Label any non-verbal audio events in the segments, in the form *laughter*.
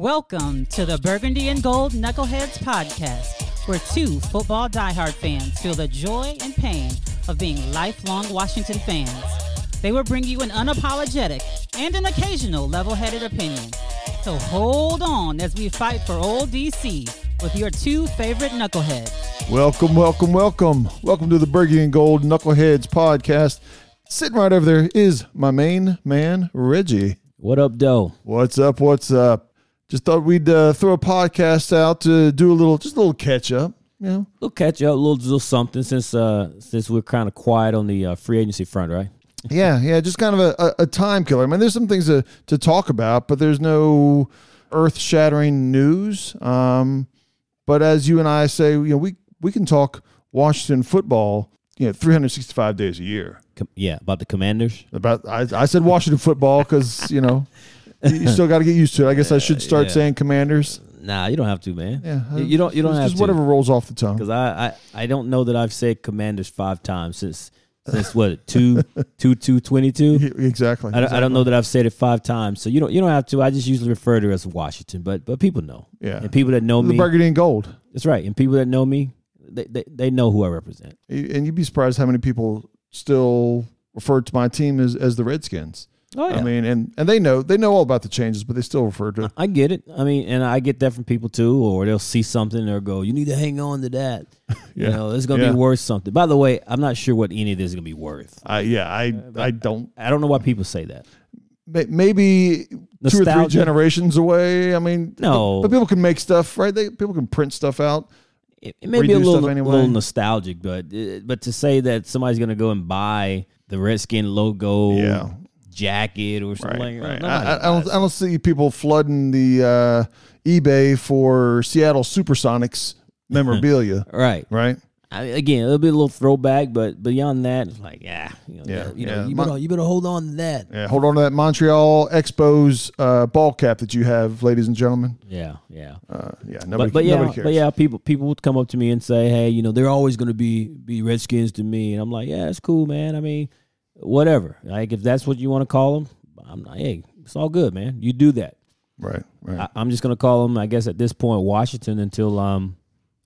Welcome to the Burgundy and Gold Knuckleheads podcast, where two football diehard fans feel the joy and pain of being lifelong Washington fans. They will bring you an unapologetic and an occasional level headed opinion. So hold on as we fight for old DC with your two favorite knuckleheads. Welcome, welcome, welcome. Welcome to the Burgundy and Gold Knuckleheads podcast. Sitting right over there is my main man, Reggie. What up, Doe? What's up? What's up? Just thought we'd uh, throw a podcast out to do a little, just a little catch up. You know, We'll catch up a little, little something since uh since we're kind of quiet on the uh, free agency front, right? *laughs* yeah, yeah, just kind of a, a, a time killer. I mean, there's some things to, to talk about, but there's no earth shattering news. Um, but as you and I say, you know, we we can talk Washington football, you know, 365 days a year. Com- yeah, about the Commanders. About I, I said Washington football because you know you still got to get used to it. I guess I should start yeah. saying Commanders. Nah, you don't have to, man. Yeah, you, you don't. You don't it's have just to. whatever rolls off the tongue. Because I, I I don't know that I've said Commanders five times since since what two *laughs* two two twenty two. Exactly. I don't, I don't know that I've said it five times, so you don't you don't have to. I just usually refer to it as Washington, but but people know. Yeah. and people that know the me, burgundy and gold. that's right. And people that know me, they, they they know who I represent. And you'd be surprised how many people still refer to my team as, as the Redskins. Oh I mean, and, and they know they know all about the changes, but they still refer to. I get it. I mean, and I get that from people too, or they'll see something and they'll go, "You need to hang on to that." *laughs* Yeah. You know, it's gonna Yeah. be worth something. By the way, I'm not sure what any of this is gonna be worth. I yeah, I I don't. I don't know why people say that. may- Maybe two or three generations away. I mean, No. but, but people can make stuff right. They people can print stuff out. It, may be a little, anyway. little nostalgic, but uh, but to say that somebody's gonna go and buy the Redskin logo Yeah. Jacket or something Right, like right. that, I, I, don't I don't see people flooding the uh, eBay for Seattle SuperSonics *laughs* memorabilia. right. right. I again, it'll be a little throwback, but beyond that, it's like, yeah, you know, Yeah, you, yeah. you better you better hold on to that. Yeah, hold on to that Montreal Expos uh, ball cap that you have, ladies and gentlemen. Yeah, yeah. Uh, yeah, nobody, but, but yeah, nobody cares. but yeah, people people would come up to me and say, "Hey, you know, they're always going to be be Redskins to me," and I'm like, "Yeah, it's cool, man. I mean, whatever. Like if that's what you want to call them, I'm like, hey, it's all good, man. You do that. right, right. I, I'm just going to call them, I guess, at this point, Washington until um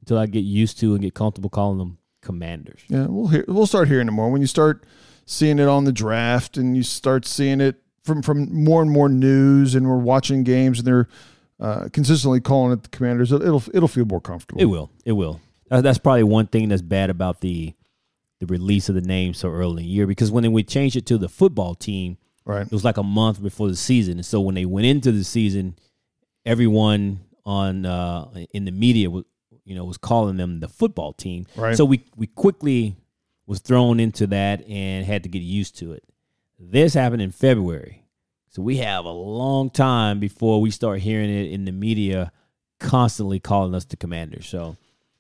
until I get used to and get comfortable calling them Commanders. yeah, we'll hear. We'll start hearing it more when you start seeing it on the draft, and you start seeing it from from more and more news, and we're watching games, and they're uh, consistently calling it the Commanders. It'll it'll, feel more comfortable. It will. It will. That- That's probably one thing that's bad about the the release of the name so early in the year because when we changed it to the football team, Right. it was like a month before the season, and so when they went into the season, everyone on uh, in the media was you know was calling them the football team. Right. So we we quickly was thrown into that and had to get used to it. This happened in February, so we have a long time before we start hearing it in the media constantly calling us the commander. So.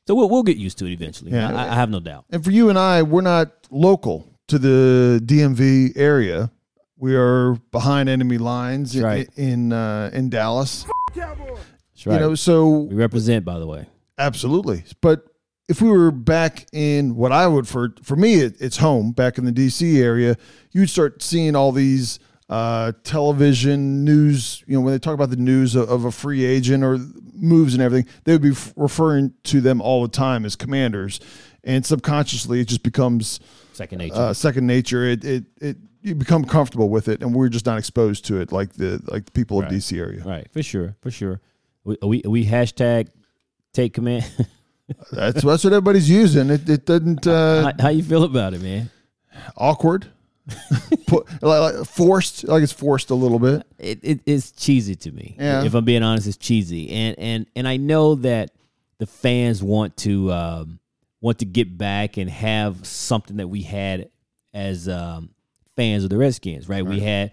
So we'll, we'll get used to it eventually. Yeah. I, I have no doubt. And for you and I, we're not local to the DMV area. We are behind enemy lines in right. in, uh, in Dallas. That's right. You know, so we represent, by the way. Absolutely. But if we were back in what I would for for me it, it's home back in the DC area, you'd start seeing all these uh, television news. You know, when they talk about the news of, of a free agent or moves and everything, they would be f- referring to them all the time as commanders, and subconsciously it just becomes Second nature. uh, second nature. It, it it you become comfortable with it, and we're just not exposed to it like the like the people Right. of DC area. Right, for sure, for sure. We we, we hashtag take command. That's that's what everybody's using. It it doesn't. Uh, how, how you feel about it, man? awkward, *laughs* Put, like, like forced, like it's forced a little bit. It, it it's cheesy to me. Yeah. If I'm being honest, it's cheesy, and and and I know that the fans want to um, want to get back and have something that we had as um, fans of the Redskins, right? We had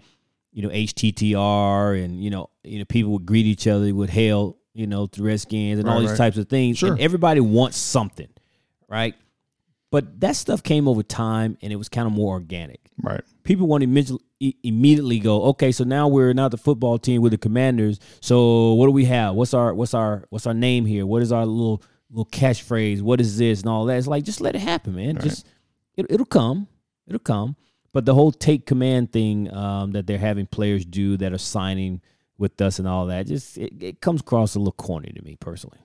you know HTTR, and you know you know people would greet each other with hail, you know, the Redskins, and all these right. types of things, Sure. and everybody wants something, right? But that stuff came over time, and it was kind of more organic Right. people want to immediately, immediately go, okay, so now we're not the football team, we're the Commanders. So what do we have? What's our what's our what's our name here? What is our little little catchphrase? What is this and all that? It's like just let it happen, man. Just it, it'll come, it'll come. But the whole take command thing um, that they're having players do that are signing with us and all that. Just it, it comes across a little corny to me personally.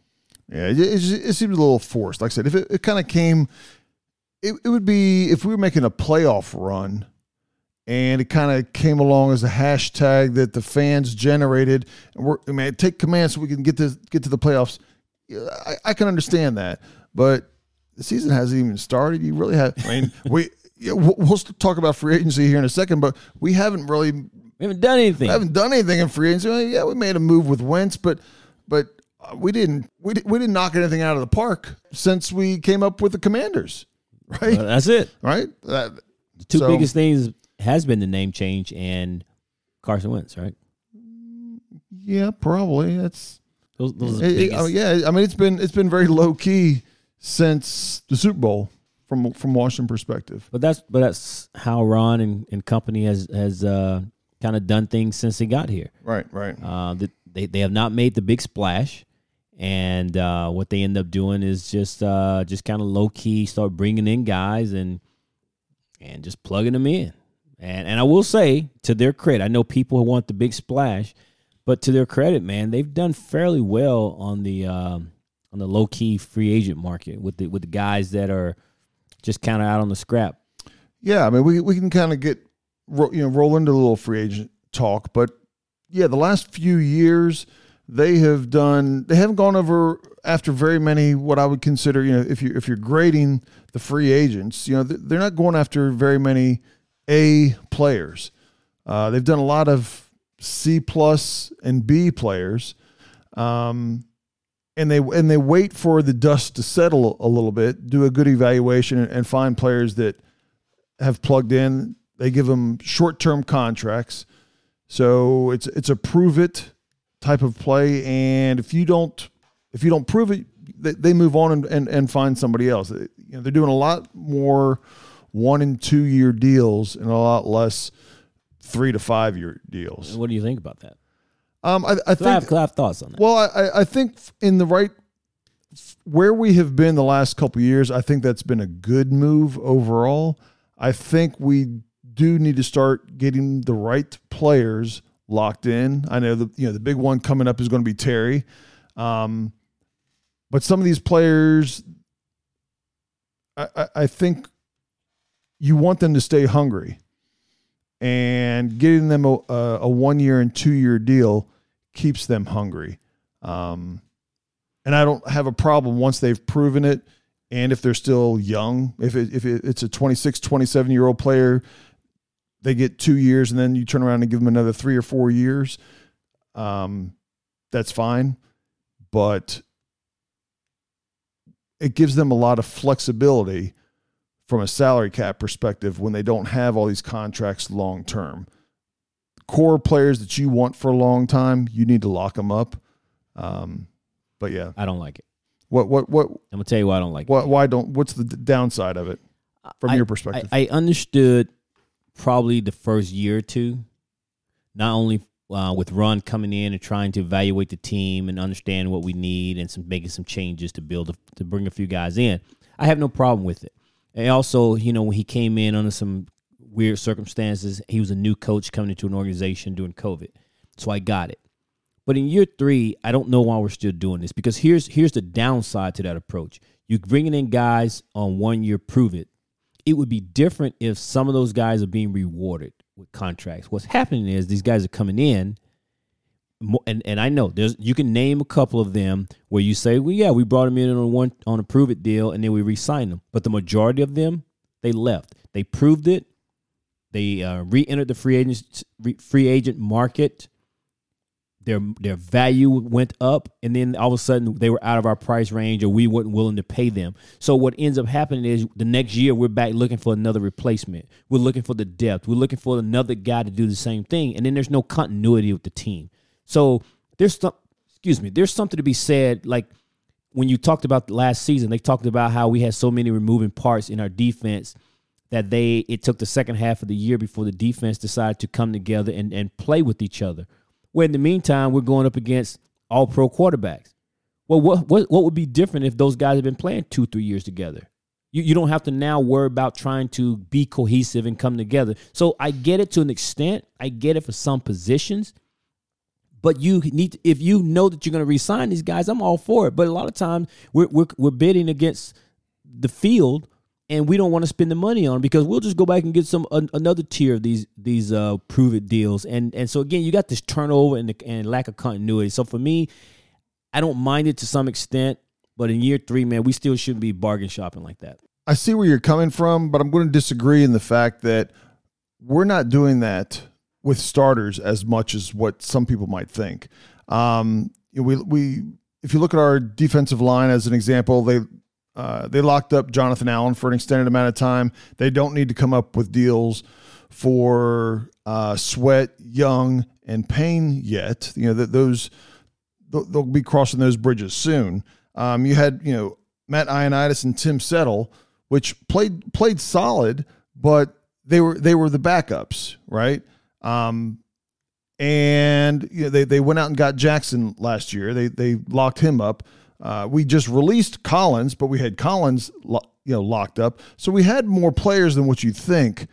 Yeah, it, it, it seems a little forced. Like I said, if it, it kind of came, it, it would be if we were making a playoff run and it kind of came along as a hashtag that the fans generated. And we're, I mean, take command so we can get to get to the playoffs. I, I can understand that, but the season hasn't even started. You really have. I mean, *laughs* we yeah, we'll, we'll talk about free agency here in a second, but we haven't really We haven't done anything. we haven't done anything in free agency. Yeah, we made a move with Wentz, but but we didn't we, we didn't knock anything out of the park since we came up with the Commanders, right? Uh, that's it. right. That, The two So- biggest things has been the name change and Carson Wentz, right? yeah, probably. That's Those, those are it- the it- biggest. I mean, yeah. I mean, it's been it's been very low key since the Super Bowl from from Washington perspective. But that's but that's how Ron and, and company has has uh, kind of done things since he got here. Right, right. Uh, they they have not made the big splash, and uh, what they end up doing is just uh, just kind of low key start bringing in guys and and just plugging them in. And and I will say to their credit, I know people who want the big splash, but to their credit, man, they've done fairly well on the um, on the low key free agent market with the with the guys that are just kind of out on the scrap. Yeah, I mean, we we can kind of get you know roll into a little free agent talk, but yeah, the last few years they have done they haven't gone over after very many what I would consider you know if you if you're grading the free agents, you know they're not going after very many A players. Uh, they've done a lot of C plus and B players. Um, and they and they wait for the dust to settle a little bit, do a good evaluation, and, find players that have plugged in. They give them short term contracts, so it's it's a prove it type of play. And if you don't if you don't prove it, they, they move on and, and, and find somebody else. You know, they're doing a lot more one and two year deals and a lot less three to five year deals. What do you think about that? Um, I, I So I, think have, I have thoughts on that. well, I, I think in the right where we have been the last couple of years, I think that's been a good move overall. I think we do need to start getting the right players locked in. I know the you know the big one coming up is going to be Terry, um, but some of these players, I, I, I think you want them to stay hungry, and getting them a, a, one year and two year deal keeps them hungry. Um, and I don't have a problem once they've proven it. And if they're still young, if, it, if it, it's a 26, 27 year old player, they get two years and then you turn around and give them another three or four years. Um, that's fine. But it gives them a lot of flexibility from a salary cap perspective when they don't have all these contracts long term core players that you want for a long time, you need to lock them up. Um, but yeah, I don't like it. what what what I'm gonna tell you why I don't like it. what why don't what's the downside of it from I- your perspective? I, I understood probably the first year or two, not only uh, with Ron coming in and trying to evaluate the team and understand what we need and some making some changes to build a, to bring a few guys in. I have no problem with it. And also, you know, when he came in under some weird circumstances, he was a new coach coming into an organization during COVID, so I got it. But in year three, I don't know why we're still doing this because here's here's the downside to that approach. You're bringing in guys on one year prove it. It would be different if some of those guys are being rewarded with contracts. What's happening is these guys are coming in, and and I know there's you can name a couple of them where you say, well, yeah, we brought them in on one on a prove it deal, and then we re-signed them. But the majority of them, they left. They proved it. They uh, re-entered the free agent free agent market their their value went up and then all of a sudden they were out of our price range or we weren't willing to pay them. So what ends up happening is the next year we're back looking for another replacement. We're looking for the depth. We're looking for another guy to do the same thing and then there's no continuity with the team. So there's some excuse me there's something to be said like when you talked about the last season they talked about how we had so many removing parts in our defense that they it took the second half of the year before the defense decided to come together and, and play with each other where in the meantime, we're going up against all pro quarterbacks. Well, what, what what would be different if those guys have been playing two, three years together? You, you don't have to now worry about trying to be cohesive and come together. So I get it to an extent. I get it for some positions. But you need to, if you know that you're going to resign these guys, I'm all for it. But a lot of times we're we're, we're bidding against the field and we don't want to spend the money on because we'll just go back and get some an, another tier of these these uh prove it deals. And and so again you got this turnover and, the, and lack of continuity. So for me i don't mind it to some extent but in year three man we still shouldn't be bargain shopping like that. I see where you're coming from, but I'm going to disagree in the fact that we're not doing that with starters as much as what some people might think. Um, we we if you look at our defensive line as an example, they uh, they locked up Jonathan Allen for an extended amount of time. They don't need to come up with deals for uh, Sweat, Young, and Payne yet. You know that those they'll, be crossing those bridges soon. Um, you had you know Matt Ioannidis and Tim Settle, which played played solid, but they were they were the backups, right? Um, and you know, they they went out and got Jackson last year. They they locked him up. Uh, we just released Collins, but we had Collins lo- you know locked up, so we had more players than what you think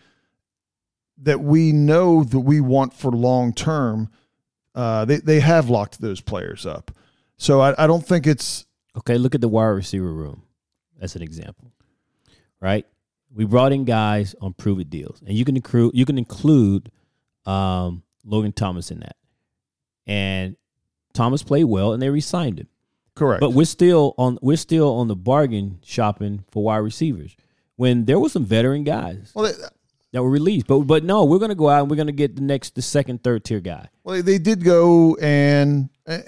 that we know that we want for long term. Uh, they they have locked those players up, so I, I don't think it's okay look at the wide receiver room as an example right? We brought in guys on prove it deals and you can include you can include um, logan thomas in that. And thomas played well and they re-signed him correct. But we're still on we're still on the bargain shopping for wide receivers. When there were some veteran guys well, they, that were released, but but no, we're gonna go out and we're gonna get the next the second third tier guy. Well, they did go and uh,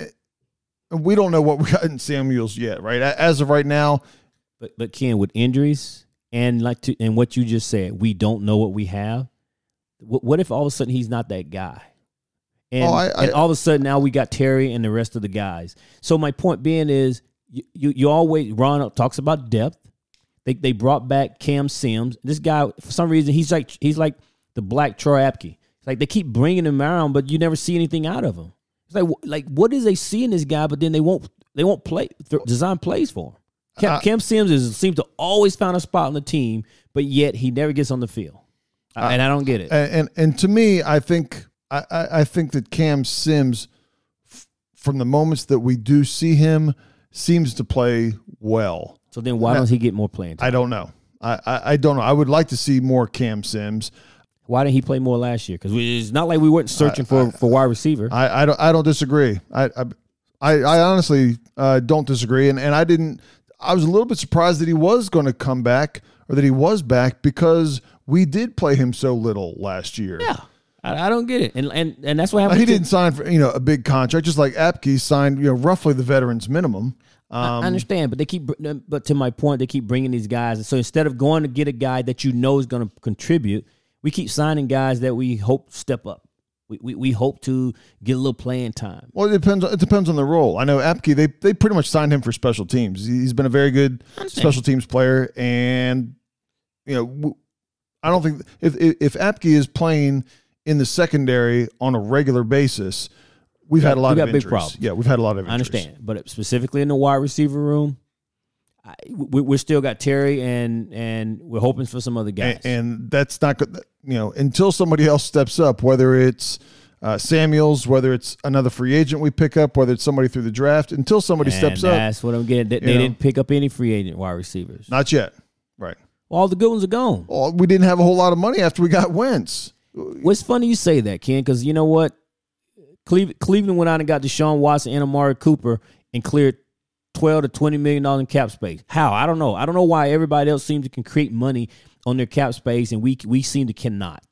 we don't know what we got in Samuels yet, right? As of right now, But but Ken with injuries and like to and what you just said, we don't know what we have. What, what if all of a sudden he's not that guy? And, Oh, I- I- and all of a sudden now we got Terry and the rest of the guys. So my point being is you you, you always Ron talks about depth. They they brought back Cam Sims. This guy for some reason he's like he's like the black Troy Apke. It's like they keep bringing him around, but you never see anything out of him. It's like like what is they see in this guy? But then they won't they won't play th- design plays for him. Cam, Uh, Cam Sims is, seems to always find a spot on the team, but yet he never gets on the field, Uh, and I don't get it. and, and to me, I think I, I I think that Cam Sims, f- from the moments that we do see him, seems to play well. so then why doesn't he get more playing time? I don't know. I, I, I don't know. I would like to see more Cam Sims. Why didn't he play more last year? Because it's not like we weren't searching for for wide receiver. I, I don't I don't disagree. I I I, I honestly uh, don't disagree, and and I didn't. I was a little bit surprised that he was going to come back or that he was back because we did play him so little last year. yeah, I, I don't get it, and and and that's what happened. he to- didn't sign for you know a big contract, just like Apke signed you know roughly the veterans minimum. I Um, understand, but they keep. But to my point, they keep bringing these guys. So instead of going to get a guy that you know is going to contribute, we keep signing guys that we hope step up. We, we, we hope to get a little playing time. Well, it depends. It depends on the role. I know Apke. They they pretty much signed him for special teams. He's been a very good special teams player, and you know, I don't think if if, if Apke is playing in the secondary on a regular basis, we've got- had a lot we of got big problems. Yeah, we've had a lot of. I understand, but specifically in the wide receiver room, I, we, we're still got Terry and and we're hoping for some other guys. and, and that's not good. You know, until somebody else steps up, whether it's uh, Samuels, whether it's another free agent we pick up, whether it's somebody through the draft, until somebody And steps up, That's what I'm getting. They, they didn't pick up any free agent wide receivers. not yet. Right. All the good ones are gone. Well, we didn't have a whole lot of money after we got Wentz. What's funny you say that, Ken? Because you know what, Cleve- Cleveland went out and got Deshaun Watson and Amari Cooper and cleared twelve to twenty million dollars in cap space. How? I don't know. I don't know why everybody else seems to can create money on their cap space and we we seem to cannot.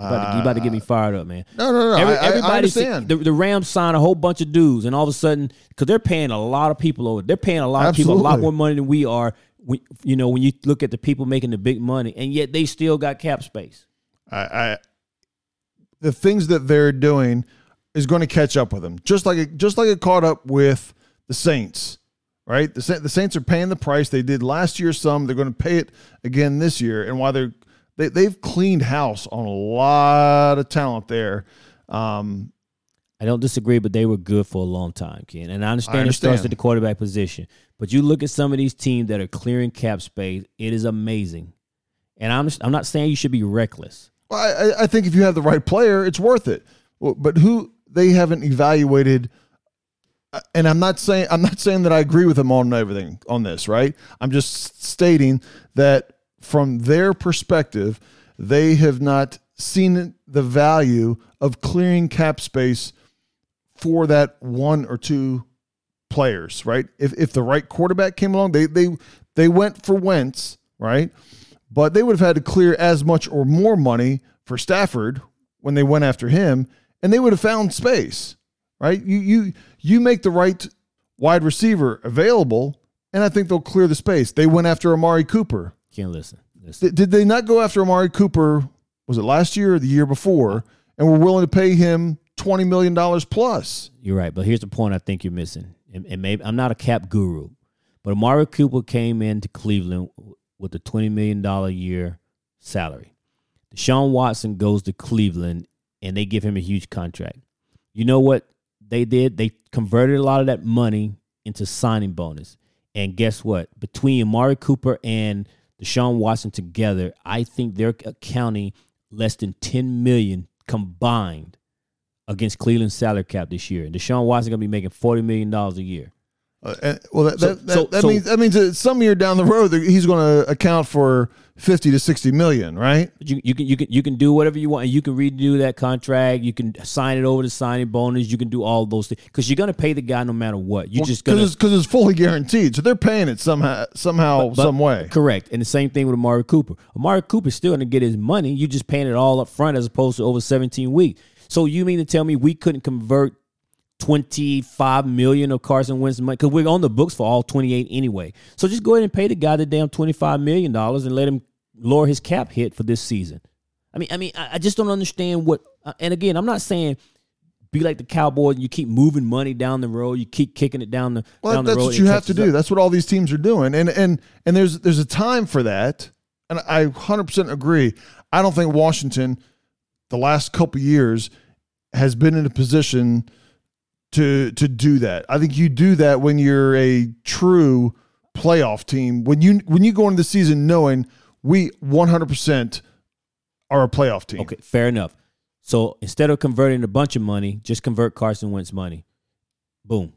You about, to, you about to get me uh, fired up, man. No, no, no. Every, I, I, I everybody, see- the, the Rams sign a whole bunch of dudes, and all of a sudden, because they're paying a lot of people over, they're paying a lot of people a lot more money than we are. We, you know, when you look at the people making the big money, and yet they still got cap space. I, I, the things that they're doing is going to catch up with them, just like it, just like it caught up with the Saints. Right, the the Saints are paying the price they did last year. Some they're going to pay it again this year, and while they're they, they've cleaned house on a lot of talent there. Um, I don't disagree, but they were good for a long time, Ken. And I understand, I it starts at the quarterback position. But you look at some of these teams that are clearing cap space, it is amazing. And I'm I'm not saying you should be reckless. Well, I, I- think if you have the right player, it's worth it. But who they haven't evaluated uh, and I'm not saying I'm not saying that I agree with them on everything on this, right? I'm just stating that from their perspective, they have not seen the value of clearing cap space for that one or two players, right? If if the right quarterback came along, they they they went for Wentz, right? But they would have had to clear as much or more money for Stafford when they went after him, and they would have found space, right? You you you make the right wide receiver available, and I think they'll clear the space. They went after Amari Cooper. Can't listen. listen. Did, did they not go after Amari Cooper? Was it last year or the year before? And were willing to pay him twenty million dollars plus. You're right, but here's the point I think you're missing. And, and maybe I'm not a cap guru, but Amari Cooper came into Cleveland with a twenty million dollar a year salary. Deshaun Watson goes to Cleveland and they give him a huge contract. You know what they did? They converted a lot of that money into signing bonus. And guess what? Between Amari Cooper and Deshaun Watson together, I think they're accounting less than 10 million combined against Cleveland's salary cap this year. And Deshaun Watson going to be making $40 million a year. Uh, and, well, that, So- that, that, so- that so- means that means that some year down the road he's going to account for fifty to sixty million, right? You, you can you can you can do whatever you want. You can redo that contract. You can sign it over to signing bonus. You can do all those things because you're gonna pay the guy no matter what. You just gonna because it's, it's fully guaranteed, so they're paying it somehow, somehow, But- some way. Correct. And the same thing with Amari Cooper. Amari Cooper's still going to get his money. You just paying it all up front as opposed to over 17 weeks. So you mean to tell me we couldn't convert 25 million of Carson Wentz money? Because we're on the books for all 28 anyway. So just go ahead and pay the guy the damn 25 million dollars and let him lower his cap hit for this season. I mean, I mean, I just don't understand what. uh, And again, I'm not saying be like the Cowboys and you keep moving money down the road. You keep kicking it down the Well, down the that's road. what you have to do. up. That's what all these teams are doing, and and and there's there's a time for that, and I 100 percent agree. I don't think Washington, the last couple years, has been in a position to to do that. I think you do that when you're a true playoff team. When you when you go into the season knowing we 100 percent are a playoff team. Okay, fair enough. So instead of converting a bunch of money, just convert Carson Wentz money. Boom,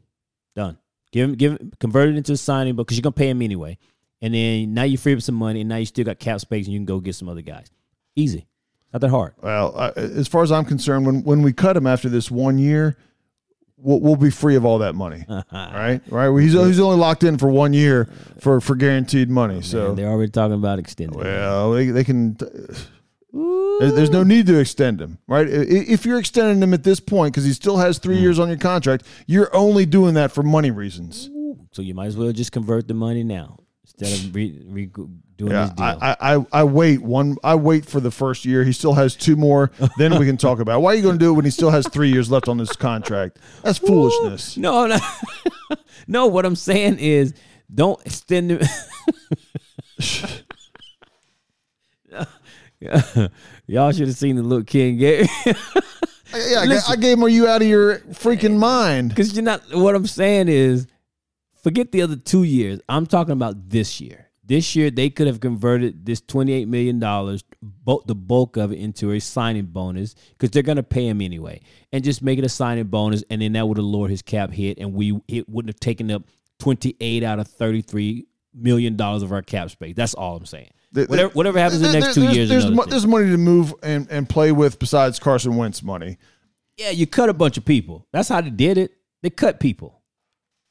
done. Give him, give him, convert it into a signing because you're gonna pay him anyway. And then now you free up some money, and now you still got cap space, and you can go get some other guys. Easy, not that hard. Well, I, as far as I'm concerned, when when we cut him after this one year, we'll, we'll be free of all that money. *laughs* right, right. Well, he's he's only locked in for one year for for guaranteed money. so Man, they're already talking about extending. well, they, they can. there- There's no need to extend him, right? If you're extending him at this point because he still has three Hmm. years on your contract, you're only doing that for money reasons. So you might as well just convert the money now instead of re, re, doing Yeah, this deal. I, I, I- wait one. I wait for the first year. He still has two more. *laughs* Then we can talk about it. why are you going to do it when he still has three years left on this contract. That's foolishness. no, no, *laughs* no. What I'm saying is, don't extend it. *laughs* Y'all should have seen the look King gave. Yeah, I, I gave him. Are you out of your freaking mind? Because you're not. What I'm saying is, forget the other two years. I'm talking about this year. This year they could have converted this 28 million dollars, both the bulk of it, into a signing bonus because they're gonna pay him anyway, and just make it a signing bonus, and then that would have lowered his cap hit, and we it wouldn't have taken up 28 out of 33 million dollars of our cap space. That's all I'm saying. The- Whatever whatever happens in the next two there's, years, There's, mo- there's money to move and, and play with besides Carson Wentz money. yeah, you cut a bunch of people. That's how they did it. They cut people.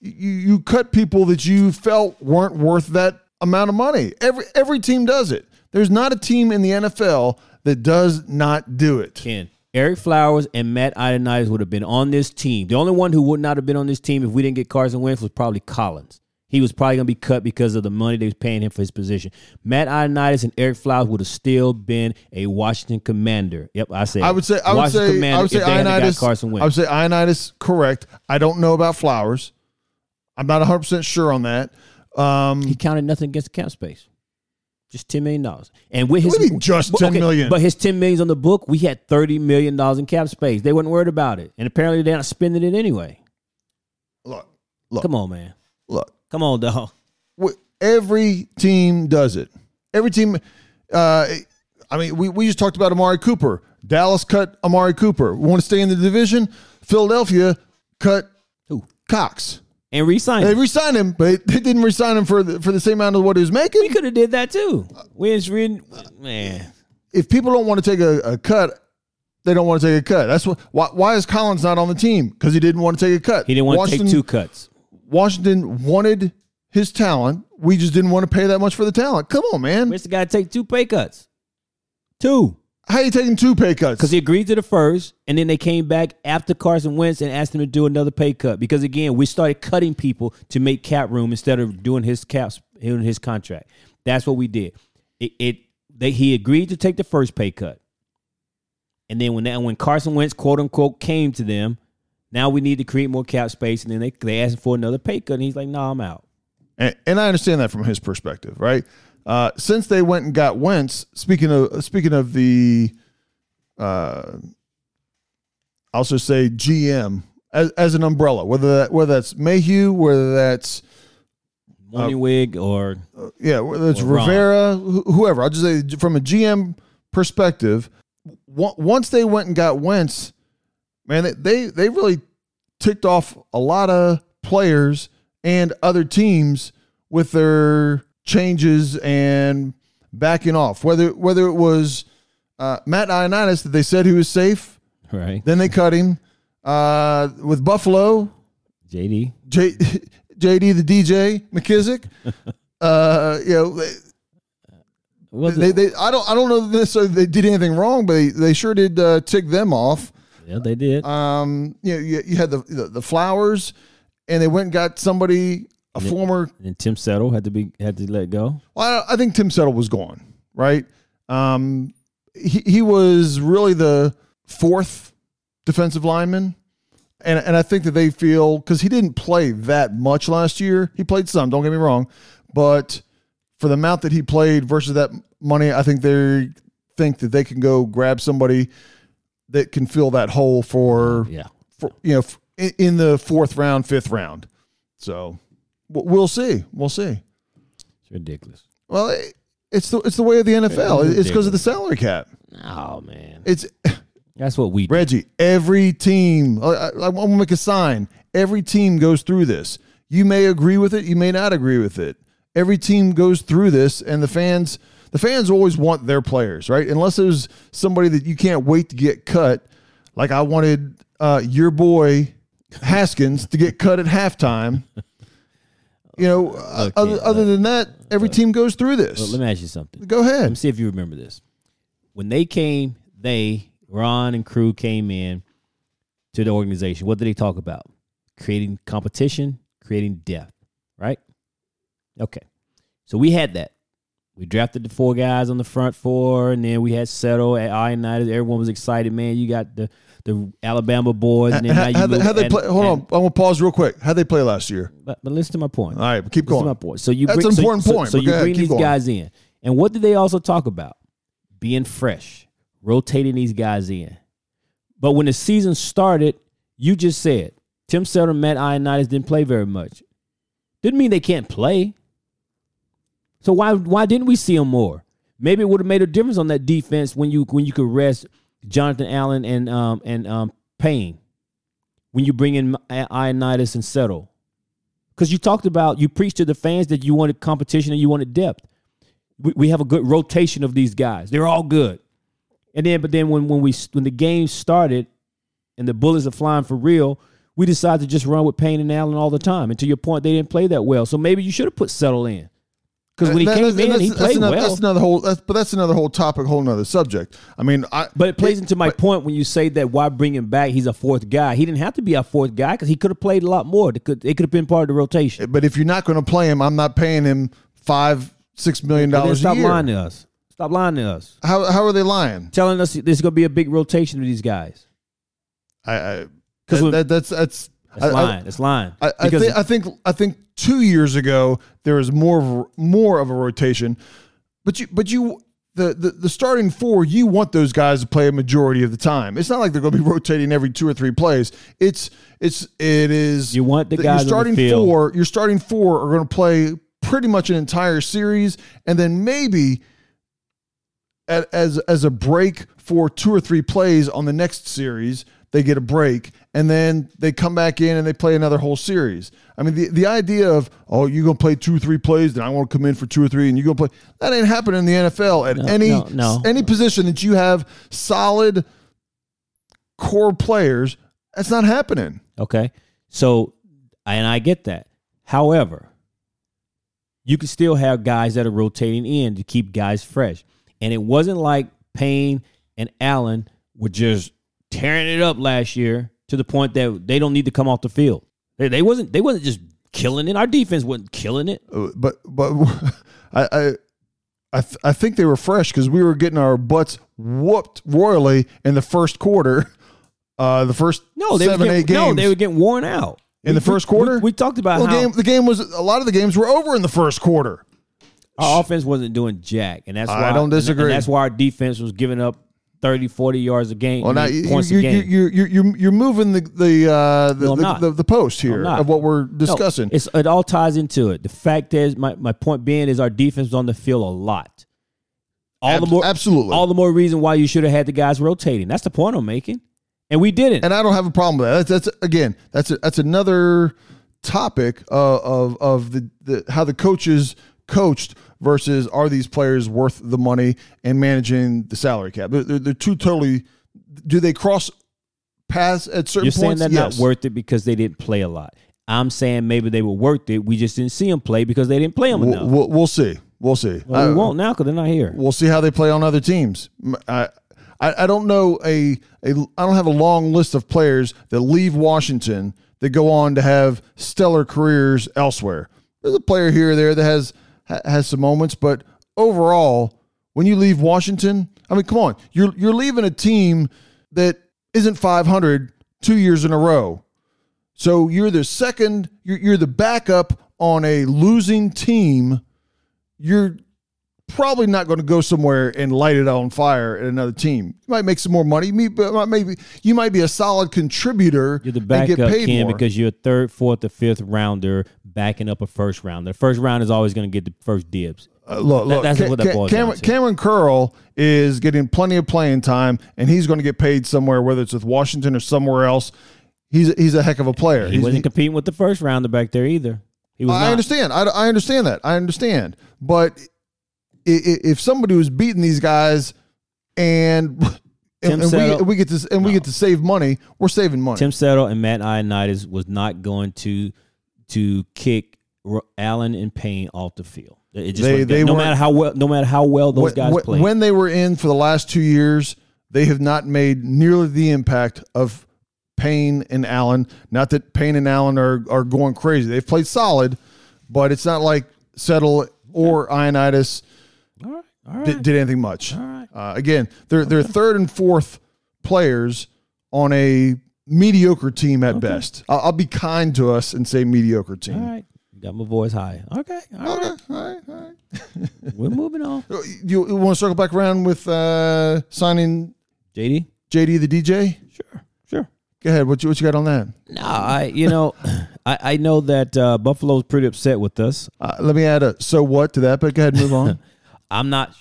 You you cut people that you felt weren't worth that amount of money. Every every team does it. There's not a team in the NFL that does not do it. Ken. Ereck Flowers and Matt Ioannidis would have been on this team. The only one who would not have been on this team if we didn't get Carson Wentz was probably Collins. He was probably going to be cut because of the money they was paying him for his position. Matt Ioannidis and Ereck Flowers would have still been a Washington Commander. Yep, I said. I would say I would Washington say I would say if they hadn't got Ioannidis. Carson I would say Ioannidis correct. I don't know about Flowers. I'm not 100 percent sure on that. Um, He counted nothing against the cap space. Just ten million dollars, and with his What do you mean just but- 10 million? But his ten millions on the book, we had thirty million dollars in cap space. They weren't worried about it, and apparently they're not spending it anyway. look, look, Come on, man. look. Come on, dog. Every team does it. Every team. Uh, I mean, we, we just talked about Amari Cooper. Dallas cut Amari Cooper. We want to stay in the division. Philadelphia cut Who? Cox. And re-sign They him. re-signed him, but they didn't re-sign him for the, for the same amount of what he was making. We could have did that too. We just man. if people don't want to take a, a cut, they don't want to take a cut. That's what. Why, why is Collins not on the team? Because he didn't want to take a cut. He didn't want Washington, to take two cuts. Washington wanted his talent. We just didn't want to pay that much for the talent. Come on, man. The guy to take two pay cuts? Two. How you taking two pay cuts? Because he agreed to the first, and then they came back after Carson Wentz and asked him to do another pay cut. Because again, we started cutting people to make cap room instead of doing his caps doing his contract. That's what we did. It, it they he agreed to take the first pay cut, and then when that when Carson Wentz quote unquote came to them, now we need to create more cap space, and then they they asked for another pay cut, and he's like, "No, I'm out." and, and I understand that from his perspective, right? Uh, since they went and got Wentz, speaking of speaking of the, uh, I'll also say GM as, as an umbrella, whether that whether that's Mayhew, whether that's Morning wig or yeah, whether it's Ron. Rivera, wh- whoever. I'll just say from a GM perspective, on- once they went and got Wentz, man, they they, they really ticked off a lot of players and other teams with their changes and backing off. Whether whether it was uh, Matt Ioannidis that they said he was safe, right then they cut him. Uh, with Buffalo, JD. J, JD *laughs* the DJ McKissic. *laughs* uh, you know, they, Was they, they I don't I don't know necessarily they did anything wrong, but they, they sure did uh, tick them off. yeah, they did. Um, you know, you, you had the, the the flowers, and they went and got somebody a And former. and Tim Settle had to be had to let go. Well, I I think Tim Settle was gone, right? Um, he he was really the fourth defensive lineman. And, and I think that they feel because he didn't play that much last year. He played some, don't get me wrong, but for the amount that he played versus that money, I think they think that they can go grab somebody that can fill that hole for, Yeah. for you know in the fourth round, fifth round. So we'll see, we'll see. It's ridiculous. Well, it, it's the it's the way of the NFL. It's because of the salary cap. Oh man. It's *laughs* That's what we do. Reggie. Every team. I, I, I want to make a sign. Every team goes through this. You may agree with it. You may not agree with it. Every team goes through this, and the fans. The fans always want their players, right? Unless there's somebody that you can't wait to get cut. Like I wanted uh, your boy Haskins to get cut at halftime. You know, uh, Okay, other, other than that, every team goes through this. let me ask you something. Go ahead. Let me see if you remember this. When they came, they, Ron and crew came in to the organization. What did they talk about? Creating competition, creating depth, right? Okay. So we had that. We drafted the four guys on the front four, and then we had Settle at Ioannidis. Everyone was excited, man. You got the the Alabama boys, and then How, you how, they, how they play? Hold and- on, I'm gonna pause real quick. How they play last year? But, but listen to my point. All right, keep Listen to going. my point. So you That's bring, an so- important so, point, So, you ahead, bring these going. guys in, and what did they also talk about? Being fresh, rotating these guys in. But when the season started, you just said Tim Settle, Matt Ioannidis didn't play very much. Didn't mean they can't play. So why why didn't we see them more? Maybe it would have made a difference on that defense when you when you could rest Jonathan Allen and um and um Payne when you bring in Ioannidis and Settle. Because you talked about, you preached to the fans that you wanted competition and you wanted depth. We, we have a good rotation of these guys. They're all good. And then, but then when when we when the game started, and the bullets are flying for real, we decided to just run with Payne and Allen all the time. And to your point, they didn't play that well. So maybe you should have put Settle in. Because when he That- came that's- in, he played another, well. That's another whole. That's, but that's another whole topic, whole another subject. I mean, I. But it plays into my point when you say that why bring him back? He's a fourth guy. He didn't have to be a fourth guy because he could have played a lot more. It could, it could have been part of the rotation. But if you're not going to play him, I'm not paying him five, six million dollars stop year. lying to us. Stop lying to us. How how are they lying? Telling us there's going to be a big rotation of these guys. I, I that, when- that, that's that's. That's I, I- lying. That's lying. I, I, I think I think two years ago there was more of a, more of a rotation, but you but you the, the the starting four you want those guys to play a majority of the time. It's not like they're going to be *laughs* rotating every two or three plays. It's it's it is You want the that guys your the starting four. Your starting four are going to play pretty much an entire series, and then maybe at, as as a break for two or three plays on the next series. They get a break, and then they come back in and they play another whole series. I mean, the, the idea of, oh, you're going to play two or three plays, then I want to come in for two or three, and you're going to play, that ain't happening in the NFL at any, no, no. any position that you have solid core players. That's not happening. Okay. So, and I get that. However, you can still have guys that are rotating in to keep guys fresh. And it wasn't like Payne and Allen were just tearing it up last year to the point that they don't need to come off the field. They, they wasn't they wasn't just killing it. Our defense wasn't killing it. Uh, But but *laughs* I I I, th- I think they were fresh because we were getting our butts whooped royally in the first quarter. Uh, the first No, they seven were eight getting, games. No, they were getting worn out In the first quarter? We, we talked about well, how game the game was a lot of the games were over in the first quarter. our offense wasn't doing jack, and that's why I don't and- disagree. And that's why our defense was giving up 30, 40 yards a game. Well, now you, points you, a you, game. you, you, you're you're moving the the uh, the, No, the, the, the post here of what we're No, discussing. it's it all ties into it. The fact is, my, my point being is our defense is on the field a lot. All Ab- the more absolutely. all the more reason why you should have had the guys rotating. That's the point I'm making, and we didn't. and I don't have a problem with that. That's, that's again, that's a, that's another topic uh, of of the, the how the coaches coached versus are these players worth the money and managing the salary cap. They're, they're, two totally. Do they cross paths at certain points? You're saying they're yes. not worth it because they didn't play a lot. I'm saying maybe they were worth it. We just didn't see them play because they didn't play them We'll, enough. we'll, we'll see. We'll see. Well, we won't now because they're not here. We'll see how they play on other teams. I, I don't know a, a I don't have a long list of players that leave Washington that go on to have stellar careers elsewhere. There's a player here or there that has ha- has some moments, but overall, when you leave Washington, I mean, come on, you're you're leaving a team that isn't 500 two years in a row. So you're the second, you're, you're the backup on a losing team. You're probably not going to go somewhere and light it on fire at another team. You might make some more money. Maybe you might be a solid contributor You're the backup, get paid Ken, more. because you're a third, fourth, or fifth rounder backing up a first rounder. The first round is always going to get the first dibs. Uh, look, look, that's what that boils Cameron. Kamren Curl is getting plenty of playing time, and he's going to get paid somewhere, whether it's with Washington or somewhere else. He's he's a heck of a player. He He's- wasn't competing with the first rounder back there either. He was I not. understand. I, I understand that. I understand. But if somebody was beating these guys and *laughs* and, and we, we get to and we get to save money, we're saving money. Tim Settle and Matt Ioannidis was not going to to kick Allen and Payne off the field. It just They- they no matter how well no matter how well those when, guys when- played. when they were in for the last two years, they have not made nearly the impact of Payne and Allen. Not that Payne and Allen are are going crazy. They've played solid, but it's not like Settle or Ioannidis all right, all right. did, did anything much. All right. Uh, again, they're they're third and fourth players on a mediocre team at best. I'll, I'll be kind to us and say mediocre team. all right. Got my voice high. Okay. All right. Okay, all right, all right. *laughs* We're moving on. You, you want to circle back around with uh, signing JD? JD the DJ? Sure. Sure. Go ahead. What you what you got on that? No, I you know, *clears throat* I, I know that uh, Buffalo's pretty upset with us. Uh, let me add a so what to that, but go ahead and move on. *laughs* I'm not,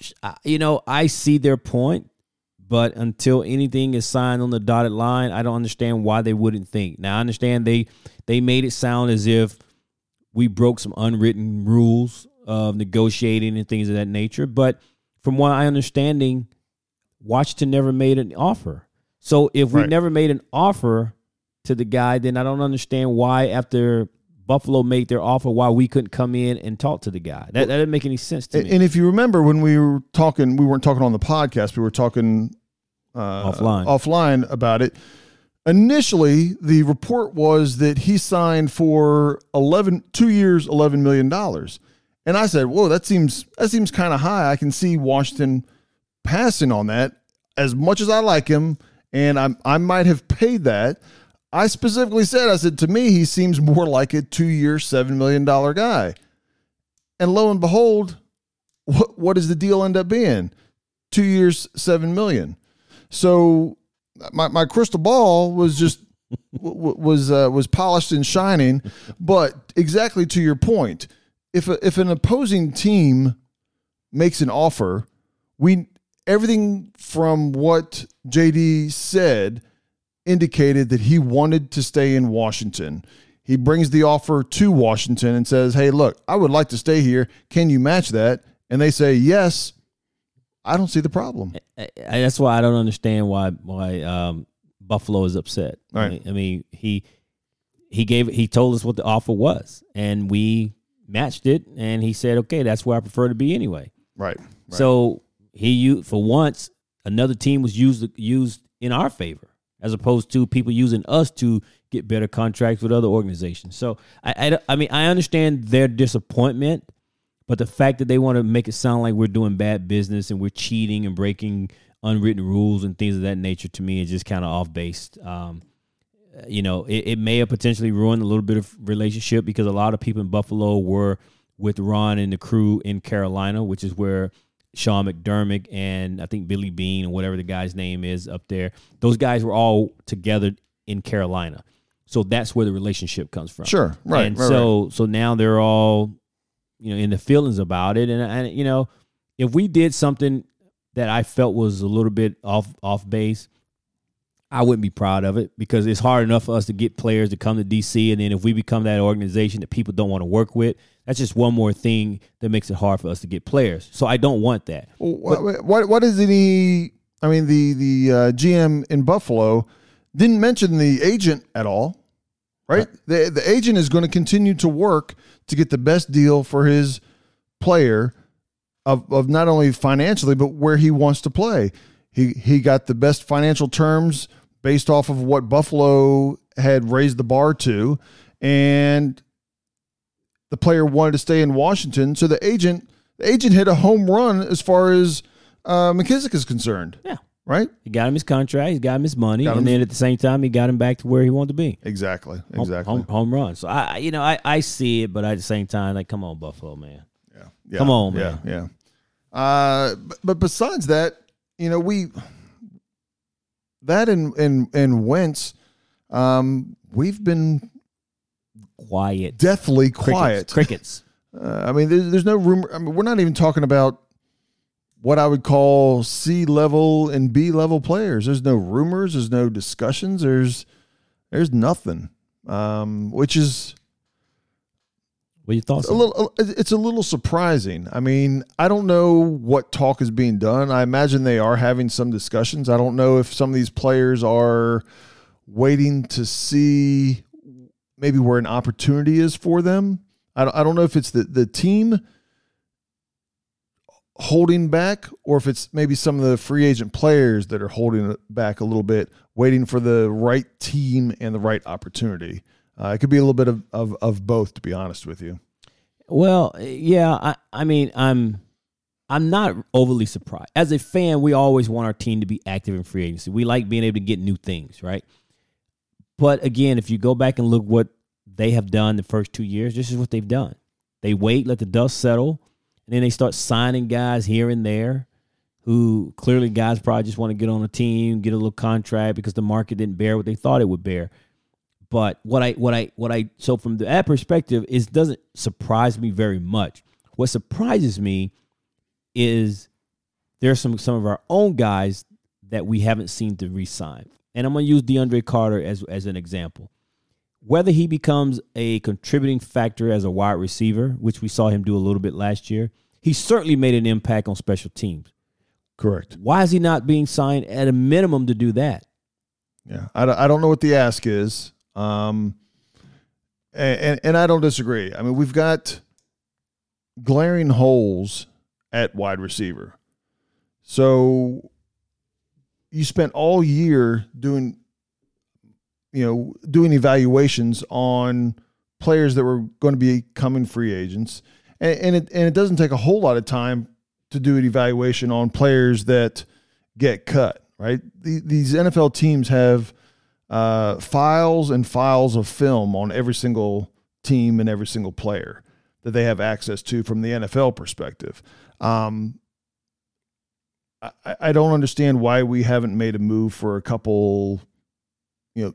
you know, I see their point, but until anything is signed on the dotted line, I don't understand why they wouldn't think. Now, I understand they they made it sound as if we broke some unwritten rules of negotiating and things of that nature, but from what I understanding, Washington never made an offer. So if we Right. never made an offer to the guy, then I don't understand why after Buffalo made their offer, why we couldn't come in and talk to the guy. That, that didn't make any sense to and, me. and if you remember when we were talking, we weren't talking on the podcast. We were talking uh, Offline. offline about it. Initially, the report was that he signed for 11, two years, eleven million dollars, and I said, "Whoa, that seems that seems kind of high." I can see Washington passing on that. As much as I like him, and I I might have paid that. I specifically said, I said to me, he seems more like a two year, seven million dollar guy. And lo and behold, what what does the deal end up being? Two years, seven million. So my, my crystal ball was just *laughs* was uh, was polished and shining. But exactly to your point, if a, if an opposing team makes an offer, we everything from what JD said indicated that he wanted to stay in Washington. He brings the offer to Washington and says, Hey, look, I would like to stay here. Can you match that? And they say, Yes. I don't see the problem. I, I, that's why I don't understand why why um, Buffalo is upset. Right. I mean, I mean, he he gave he told us what the offer was, and we matched it, and he said, "Okay, that's where I prefer to be anyway." Right. So he used for once another team was used used in our favor as opposed to people using us to get better contracts with other organizations. So I I, I mean I understand their disappointment, but the fact that they want to make it sound like we're doing bad business and we're cheating and breaking unwritten rules and things of that nature to me is just kind of off based. Um, you know, it, it may have potentially ruined a little bit of relationship because a lot of people in Buffalo were with Ron and the crew in Carolina, which is where Sean McDermott and I think Billy Bean and whatever the guy's name is up there. Those guys were all together in Carolina. So that's where the relationship comes from. Sure. Right. And right, so so now they're all, you know, in the feelings about it. And and you know, if we did something that I felt was a little bit off off base, I wouldn't be proud of it because it's hard enough for us to get players to come to DC, and then if we become that organization that people don't want to work with, that's just one more thing that makes it hard for us to get players. So I don't want that. What, what what is any? I mean, the the uh, GM in Buffalo didn't mention the agent at all, right? The the agent is going to continue to work to get the best deal for his player of of not only financially but where he wants to play. He he got the best financial terms based off of what Buffalo had raised the bar to, and the player wanted to stay in Washington. So the agent the agent hit a home run as far as uh, McKissic is concerned. Yeah. Right. He got him his contract, he got him his money, Got and his- then at the same time, he got him back to where he wanted to be. Exactly. Exactly. Home, home run. So I, you know, I, I see it, but at the same time, like, come on, Buffalo, man. Yeah. yeah. Come on, Yeah. man. Yeah. Uh, but, but besides that, you know, we that and and and Wentz, um, we've been Quiet. deathly Crickets. quiet. Crickets. Uh, I mean, there's, there's no rumor. I mean, we're not even talking about what I would call C level and B level players. There's no rumors. There's no discussions. There's there's nothing, um, which is What are your thoughts? a little. It's a little surprising. I mean, I don't know what talk is being done. I imagine they are having some discussions. I don't know if some of these players are waiting to see maybe where an opportunity is for them. I don't, I don't know if it's the, the team holding back or if it's maybe some of the free agent players that are holding back a little bit, waiting for the right team and the right opportunity. Uh, it could be a little bit of, of, of both, to be honest with you. Well, yeah, I, I mean, I'm I'm not overly surprised. As a fan, we always want our team to be active in free agency. We like being able to get new things, right? But again, if you go back and look what they have done the first two years, this is what they've done. They wait, let the dust settle, and then they start signing guys here and there who clearly guys probably just want to get on a team, get a little contract because the market didn't bear what they thought it would bear. But what I what I what I so from that perspective is doesn't surprise me very much. What surprises me is there's some some of our own guys that we haven't seen to re-sign. And I'm gonna use DeAndre Carter as as an example. Whether he becomes a contributing factor as a wide receiver, which we saw him do a little bit last year, he certainly made an impact on special teams. Correct. Why is he not being signed at a minimum to do that? Yeah, I, don't- I don't know what the ask is, um, and, and and I don't disagree. I mean, we've got glaring holes at wide receiver, so you spent all year doing, you know, doing evaluations on players that were going to be coming free agents, and, and it and it doesn't take a whole lot of time to do an evaluation on players that get cut. Right, these NFL teams have uh, files and files of film on every single team and every single player that they have access to from the NFL perspective. Um, I, I don't understand why we haven't made a move for a couple, you know,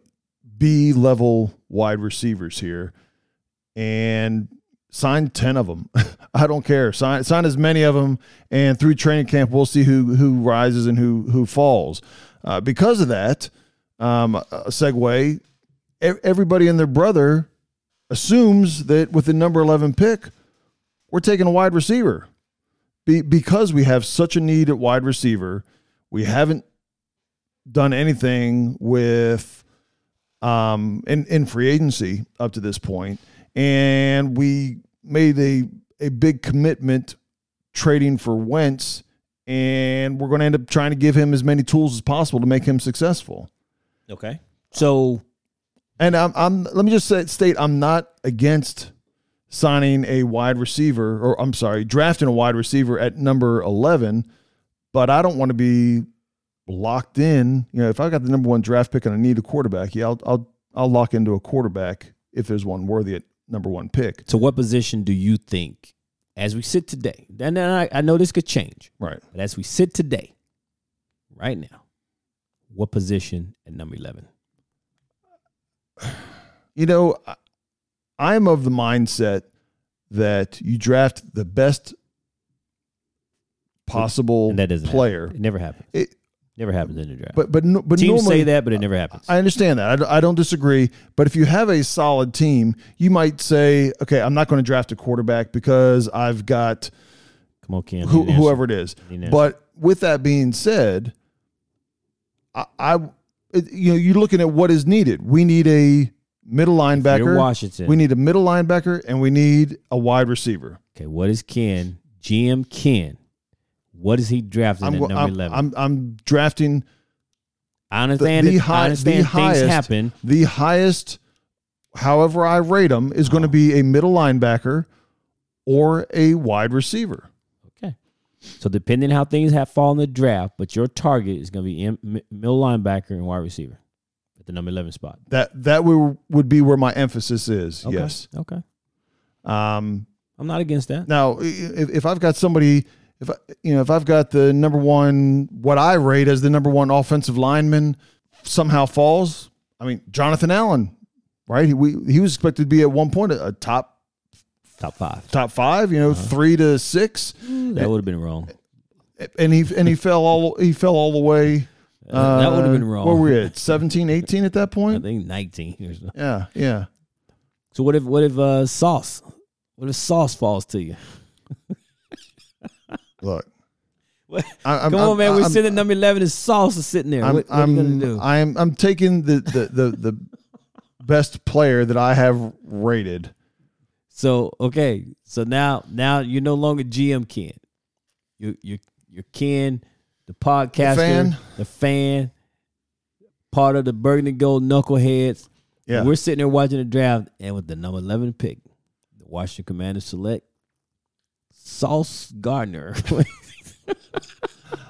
B level wide receivers here, and sign ten of them. *laughs* I don't care. Sign sign as many of them, and through training camp we'll see who who rises and who who falls. Uh, because of that, um, a segue. E- Everybody and their brother assumes that with the number 11 pick, we're taking a wide receiver. Be, because we have such a need at wide receiver, we haven't done anything with um, in, in free agency up to this point, and we made a a big commitment trading for Wentz, and we're going to end up trying to give him as many tools as possible to make him successful. Okay. So And I'm, I'm let me just say, state I'm not against signing a wide receiver, or I'm sorry, drafting a wide receiver at number 11, but I don't want to be locked in. You know, if I got the number one draft pick and I need a quarterback, yeah, I'll I'll I'll lock into a quarterback if there's one worthy at number one pick. so what position do you think as we sit today? And then I, I know this could change, Right. but as we sit today, right now, what position at number eleven? *sighs* You know, I- I'm of the mindset that you draft the best possible And that doesn't player. Happen. It never happens. It- never happens in the draft. But but no, but Teams normally say that, but it never happens. I understand that. I, I don't disagree. But if you have a solid team, you might say, okay, I'm not going to draft a quarterback because I've got Come on, Cam. who, you need an whoever it is. Need an answer. But with that being said, I, I it- you know you're looking at what is needed. We need a middle linebacker. Washington. We need a middle linebacker, and we need a wide receiver. okay, what is Ken? GM Ken. What is he drafting I'm, at number I'm, eleven? I'm I'm drafting I understand. the it. high- I understand the things highest- happen. the highest. However, I rate them is going to be a middle linebacker or a wide receiver. Okay. So depending how things have fallen in the draft, but your target is going to be middle linebacker and wide receiver at the number eleven spot. That that would would be where my emphasis is. Okay. Yes. Okay. Um, I'm not against that. Now, if, if I've got somebody, if I, you know, if I've got the number one, what I rate as the number one offensive lineman somehow falls, I mean, Jonathan Allen, right? He, we, he was expected to be at one point a, a top Top five. top five, you know, three to six, That would have been wrong. and he and he fell all he fell all the way. Uh, that would have been wrong. Where were we at? *laughs* 17, 18 at that point? I think 19 or so. Yeah, yeah. So what if what if uh, sauce? What if sauce falls to you? *laughs* Look, What? I'm, Come I'm- on, man. We're I'm- sitting at number 11 and sauce is sitting there. I'm what, what I'm, gonna do? I'm I'm taking the the the, the best player that I have rated. So okay, so now now you're no longer GM Ken. You you you're Ken, the podcaster, fan. the fan, part of the Burgundy Gold Knuckleheads. Yeah. We're sitting there watching the draft, and with the number eleven pick, the Washington Commanders select Sauce Gardner. *laughs*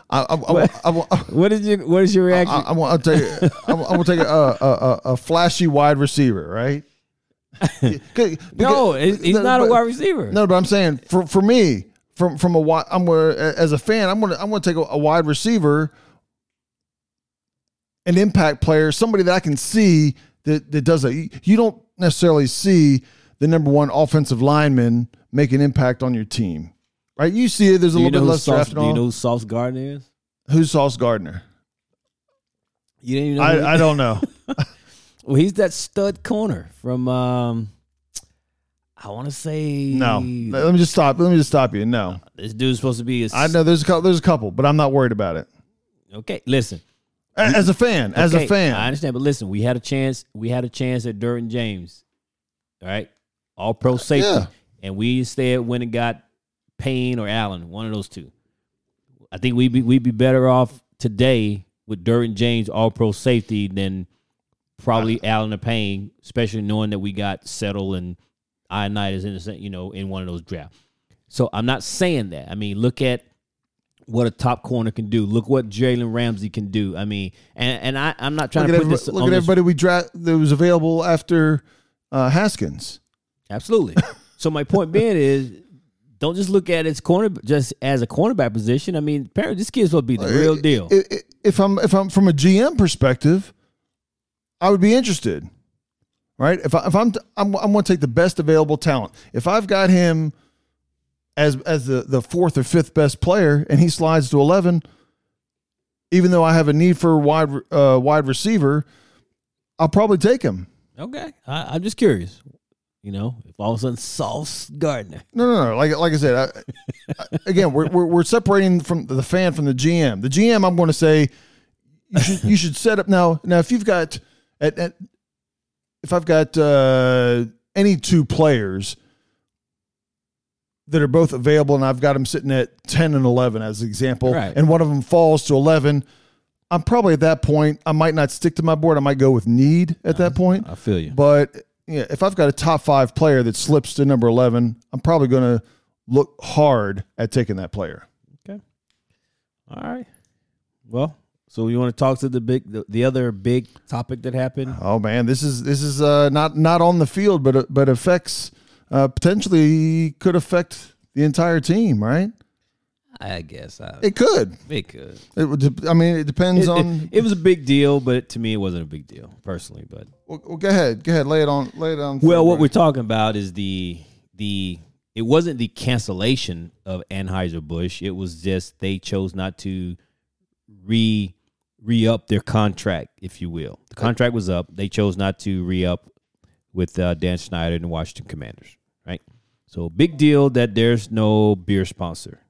I, I, I, I, what is your what is your reaction? I, want to take I want to take a, a, a, flashy wide receiver, right? *laughs* Because- no, he's he's no, not a wide receiver. No, but I'm saying for for me, from from a I'm gonna, as a fan, I'm gonna I'm gonna take a, a wide receiver, an impact player, somebody that I can see that that does that. You, you don't necessarily see the number one offensive lineman make an impact on your team, right? You see it. There's a little bit less Sauce, draft. do you know who Sauce Gardner is? Who's Sauce Gardner? You didn't even know. I, I don't know. *laughs* Well, he's that stud corner from um I want to say No, let me just stop. Let me just stop you. No, This dude's supposed to be a I know there's a couple, there's a couple, but I'm not worried about it. Okay, listen. A- As a fan, as Okay, a fan, I understand, but listen, we had a chance. We had a chance at Derwin James. All right, all pro safety, yeah. and we instead went and got Payne or Allen, one of those two. I think we'd be we'd be better off today with Derwin James, all pro safety, than probably Allen or Payne, especially knowing that we got Settle and Ioannidis in the same, you know, in one of those drafts. So I'm not saying that. I mean, look at what a top corner can do. Look what Jalen Ramsey can do. I mean, and and I I'm not trying look to put this look at this- everybody we draft that was available after uh, Haskins. Absolutely. *laughs* so my point being is, don't just look at its corner just as a cornerback position. I mean, apparently this kid's supposed to be the real deal. I- I- If I'm if I'm from a GM perspective, I would be interested. Right? If I, if I'm I'm I'm going to take the best available talent. If I've got him as as the the fourth or fifth best player and he slides to 11, even though I have a need for a wide uh, wide receiver, I'll probably take him. Okay, I, I'm just curious. You know, if all of a sudden Sauce Gardner. No, no, no. Like like I said, I, I, again, we're, we're we're separating from the fan from the GM. The GM, I'm going to say, you should you should set up now. Now, if you've got at, at if I've got uh, any two players that are both available, and I've got them sitting at ten and eleven as an example, Right. and one of them falls to eleven. I'm probably at that point. I might not stick to my board. I might go with need at that point. I feel you. But yeah, if I've got a top five player that slips to number eleven, I'm probably going to look hard at taking that player. Okay. All right. Well, so you want to talk to the big, the, the other big topic that happened? Oh man, this is this is uh, not not on the field, but uh, but affects uh, potentially could affect the entire team, right? I guess I, It could. it could. It would. dep- I mean, it depends It, on. it, it was a big deal, but to me, it wasn't a big deal personally. But well, well, go ahead. Go ahead. Lay it on. Lay it on. well, what Brian. we're talking about is the the. It wasn't the cancellation of Anheuser Busch. It was just they chose not to re re up their contract, if you will. The contract was up. They chose not to re up with uh, Dan Snyder and the Washington Commanders. Right. So big deal that there's no beer sponsor,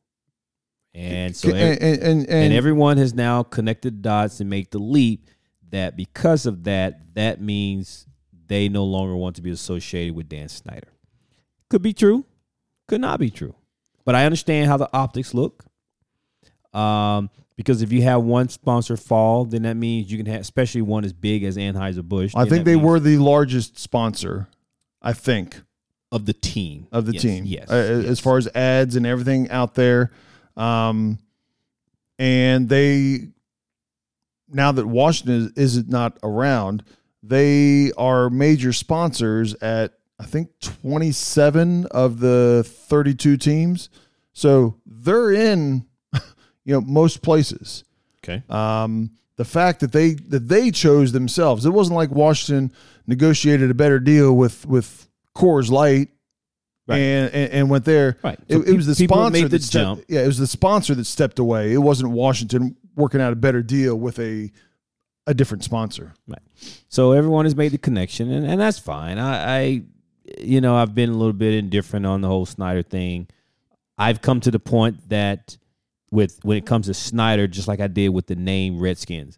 and so and, and, and, and, and everyone has now connected dots and make the leap that because of that, that means they no longer want to be associated with Dan Snyder. Could be true, could not be true, but I understand how the optics look. Um, because if you have one sponsor fall, then that means you can have, especially one as big as Anheuser Busch. I think they were the largest sponsor. I think of the team of the Yes, team. Yes, Uh, yes. as far as ads and everything out there, um, and they now that Washington is, is not around, they are major sponsors at I think twenty seven of the thirty two teams. So they're in, you know, most places. okay. Um, the fact that they that they chose themselves, it wasn't like Washington negotiated a better deal with with Coors Light Right. and, and and went there. Right. It, So it was the sponsor made that stepped, jump. Yeah, it was the sponsor that stepped away. It wasn't Washington working out a better deal with a a different sponsor. Right. So everyone has made the connection, and, and that's fine. I, I, you know, I've been a little bit indifferent on the whole Snyder thing. I've come to the point that with when it comes to Snyder, just like I did with the name Redskins,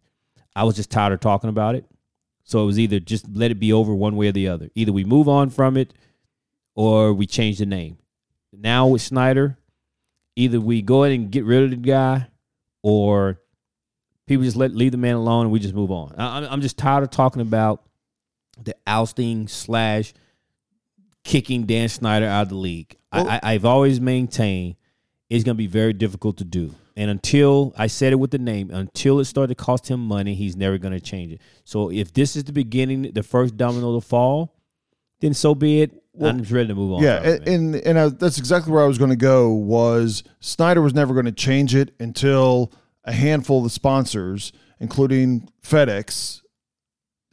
I was just tired of talking about it. So it was either just let it be over one way or the other. Either we move on from it, or we change the name. Now with Snyder, either we go ahead and get rid of the guy, or people just let leave the man alone and we just move on. I, I'm- I'm just tired of talking about the ousting slash kicking Dan Snyder out of the league. Well- I, I've always maintained it's going to be very difficult to do. And until I said it with the name, until it started to cost him money, he's never going to change it. So if this is the beginning, the first domino to fall, then so be it. I'm just ready to move on. Yeah, it, and and, and I, that's exactly where I was going to go. Was Snyder was never going to change it until a handful of the sponsors, including FedEx,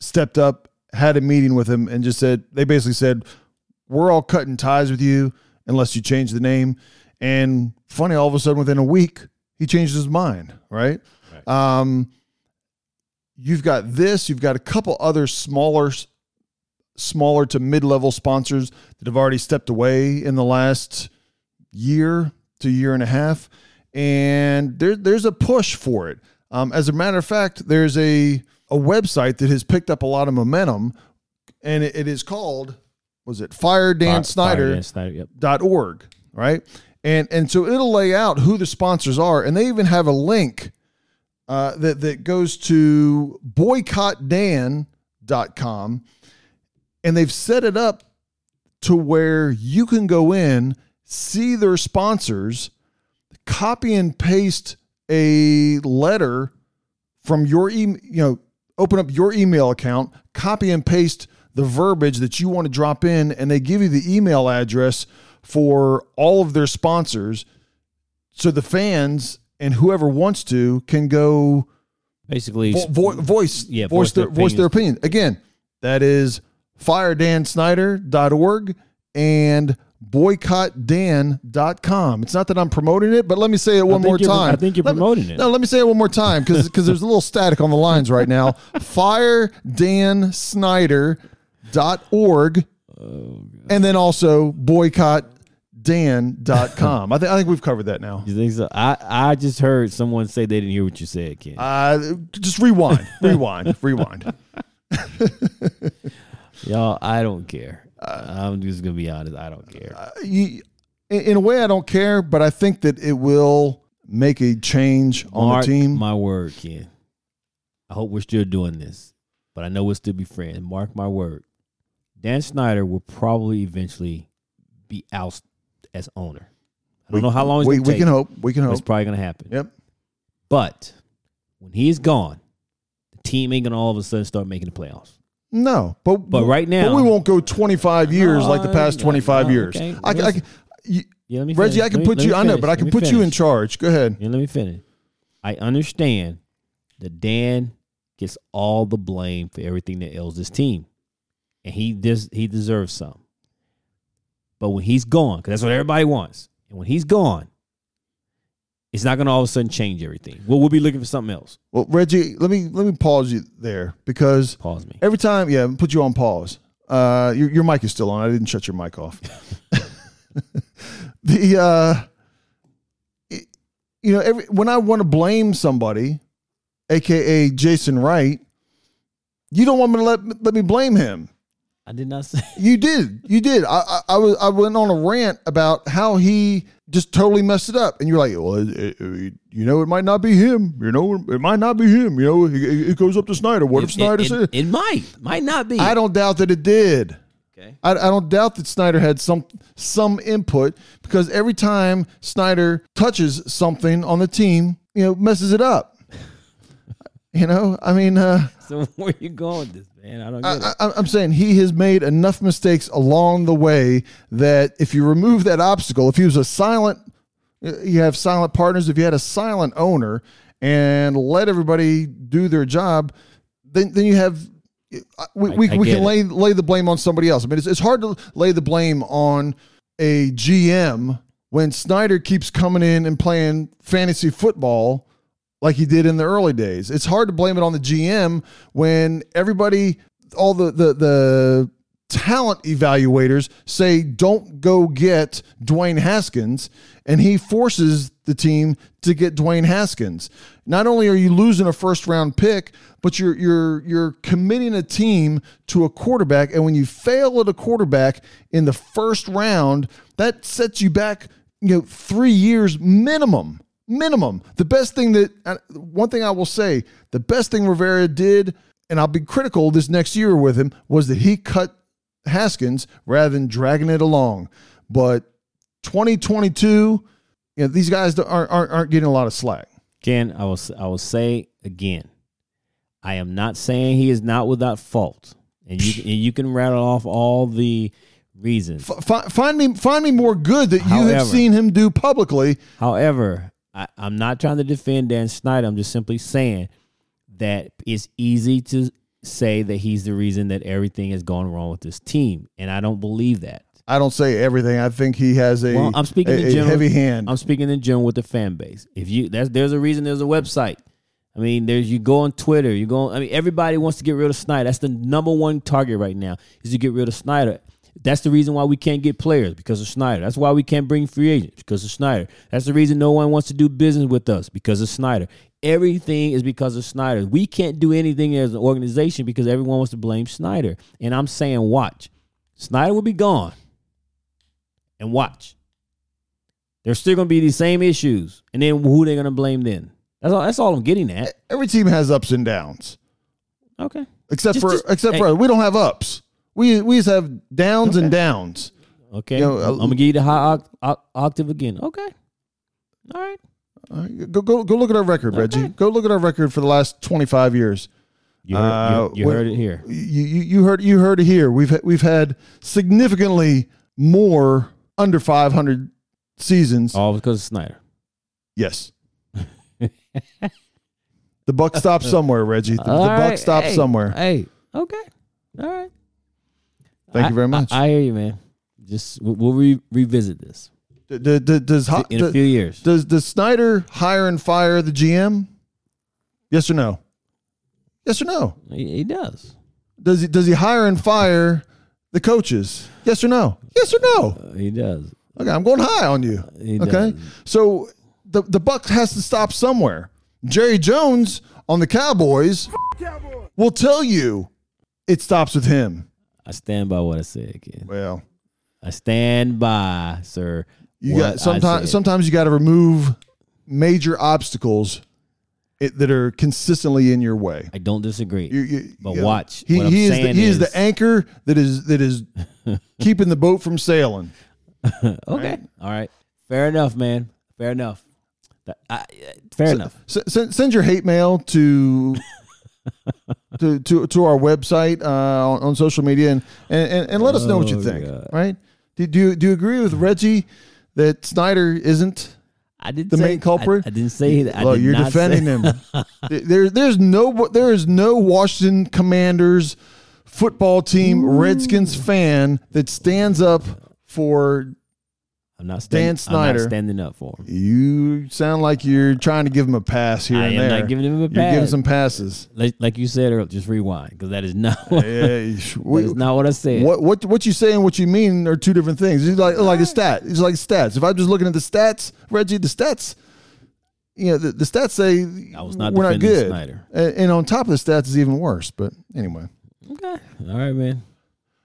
stepped up, had a meeting with him, and just said they basically said, "We're all cutting ties with you unless you change the name." And funny, all of a sudden, within a week, he changed his mind. Right. Um, you've got this. You've got a couple other smaller smaller to mid-level sponsors that have already stepped away in the last year to year and a half and there, there's a push for it um, as a matter of fact there's a, a website that has picked up a lot of momentum and it, it is called was it fire dan Fire- Fire Dan Snyder. Yep. dot org, right? And and so it'll lay out who the sponsors are, and they even have a link uh, that that goes to boycottdan.com, and they've set it up to where you can go in, see their sponsors, copy and paste a letter from your email, you know, open up your email account, copy and paste the verbiage that you want to drop in, and they give you the email address for all of their sponsors. So the fans and whoever wants to can go Basically, vo- vo- voice, Yeah, voice, voice their, their voice their opinion. Again, that is firedansnyder.org and boycottdan.com. It's not that I'm promoting it, but let me say it one more time. I think you're Let me- promoting it. No, let me say it one more time because there's a little static on the lines right now. *laughs* FireDanSnyder.org oh, and then also boycottdan.com. I, think I think we've covered that now. You think so? I, I just heard someone say they didn't hear what you said, Ken. Uh, just rewind, rewind, rewind. *laughs* Y'all, I don't care. I'm just gonna be honest. I don't care. you, in in a way, I don't care, but I think that it will make a change on Mark the team. my word, Ken. I hope we're still doing this, but I know we'll still be friends. Mark my word. Dan Snyder will probably eventually be out as owner. I don't know how long it's we, we take, can hope. We can but It's probably gonna happen. Yep. But when he's gone, the team ain't gonna all of a sudden start making the playoffs. No, but But right now- but we won't go 25 years like the past 25 no, years. okay. I, I, Listen. you, Yeah, let me Reggie, finish. I can me- put you. I know, but I can put you in charge. Go ahead. Yeah, let me finish. I understand that Dan gets all the blame for everything that ails this team, and he des- he deserves some. But when he's gone, because that's what everybody wants, and when he's gone, it's not going to all of a sudden change everything. Well, we'll be looking for something else. Well, Reggie, let me let me pause you there because Pause me. every time, yeah, put you on pause. Uh, your your mic is still on. I didn't shut your mic off. *laughs* the uh, it- you know, every when I want to blame somebody, aka Jason Wright, you don't want me to let let me blame him. I did not say. *laughs* You did. You did. I, I, I was. I went on a rant about how he just totally messed it up, and you're like, "Well, it, it- it- you know, it might not be him. You know, it might not be him. You know, it, goes up to Snyder. What if Snyder it, said?" it, it might, might not be. I don't doubt that it did. Okay. I, I don't doubt that Snyder had some some input because every time Snyder touches something on the team, you know, messes it up. *laughs* you know, I mean. uh *laughs* So where you going with this, man? I don't get it. I, I, I'm saying he has made enough mistakes along the way that if you remove that obstacle, if he was a silent, you have silent partners. If you had a silent owner and let everybody do their job, then then you have. We, I- we, I we can it. lay lay the blame on somebody else. I mean, it's, it's hard to lay the blame on a GM when Snyder keeps coming in and playing fantasy football like he did in the early days. It's hard to blame it on the GM when everybody, all the the the talent evaluators say don't go get Dwayne Haskins, and he forces the team to get Dwayne Haskins. Not only are you losing a first round pick, but you're you're you're committing a team to a quarterback, and when you fail at a quarterback in the first round, that sets you back, you know, three years minimum minimum. The best thing that one thing I will say, the best thing Rivera did, and I'll be critical this next year with him, was that he cut Haskins rather than dragging it along. But 2022, you know, these guys aren't, aren't, aren't getting a lot of slack. Ken, I will I will say again, I am not saying he is not without fault, and you and you can rattle off all the reasons. F- find me find me more good that you have seen him do publicly. However, I, I'm not trying to defend Dan Snyder. I'm just simply saying that it's easy to say that he's the reason that everything has gone wrong with this team, and I don't believe that. I don't say everything. I think he has a, Well, I'm speaking a, in general. heavy hand. I'm speaking in general with the fan base. If you that's there's a reason there's a website. I mean, there's you go on Twitter, you go. On, I mean, everybody wants to get rid of Snyder. That's the number one target right now is to get rid of Snyder. That's the reason why we can't get players because of Snyder. That's why we can't bring free agents because of Snyder. That's the reason no one wants to do business with us because of Snyder. Everything is because of Snyder. We can't do anything as an organization because everyone wants to blame Snyder. And I'm saying, watch, Snyder will be gone. And watch, there's still going to be these same issues. And then who they going to blame then? That's all. That's all I'm getting at. Every team has ups and downs. Okay. Except Just- for just- except hey. for we don't have ups. We we just have downs and downs. Okay. You know, I'm gonna give you the high oct- oct- octave again. Okay. All right. Uh, go go go look at our record, Reggie. Go look at our record for the last twenty five years. You heard, Uh, you, you heard it here. You, you you heard you heard it here. We've ha- we've had significantly more under five hundred seasons. All because of Snyder. Yes. the buck stops *laughs* somewhere, Reggie. The, the All buck right. stops Hey, somewhere. Hey. Okay. All right. Thank I- you very much. I, I hear you, man. Just we'll, we'll re- revisit this D- d- d- does Ho- in a d- few years. does does Snyder hire and fire the GM? Yes or no? Yes or no? He, he does. Does he does he hire and fire the coaches? Yes or no? Yes or no? Uh, he does. Okay, I'm going high on you. He Okay, does. so the the buck has to stop somewhere. Jerry Jones on the Cowboys will tell you it stops with him. I stand by what I said, kid. Well, I stand by, sir. you got sometimes sometimes you got to remove major obstacles it, that are consistently in your way. I don't disagree. You- you- But know, watch, he, what I'm he is the, he is, is- the anchor that is that is *laughs* keeping the boat from sailing. *laughs* okay. All right. Fair enough, man. Fair enough. That- I- uh, fair enough. S- send, send your hate mail to *laughs* to, to to our website uh, on, on social media and, and, and, let us know what you Oh, think. God. Right? Do, do you do you agree with Reggie that Snyder isn't? I didn't the say, main culprit? I, I didn't say that. Well, you're defending him. *laughs* there there's no there is no Washington Commanders football team Redskins fan that stands up for I'm not Dan standing, I'm Snyder. not standing up for him. you. Sound like you're trying to give him a pass here I and am there. not giving him a pass. You're giving some passes. Like, like you said earlier, just rewind because that is not *laughs* what, Yeah, that we- is not what I said. What what what you say and what you mean are two different things. It's like like a stat. It's like stats. If I'm just looking at the stats, Reggie, the stats, you know, the, the stats say I was not we're not good. And, and on top of the stats, is even worse. But anyway, Okay. All right, man.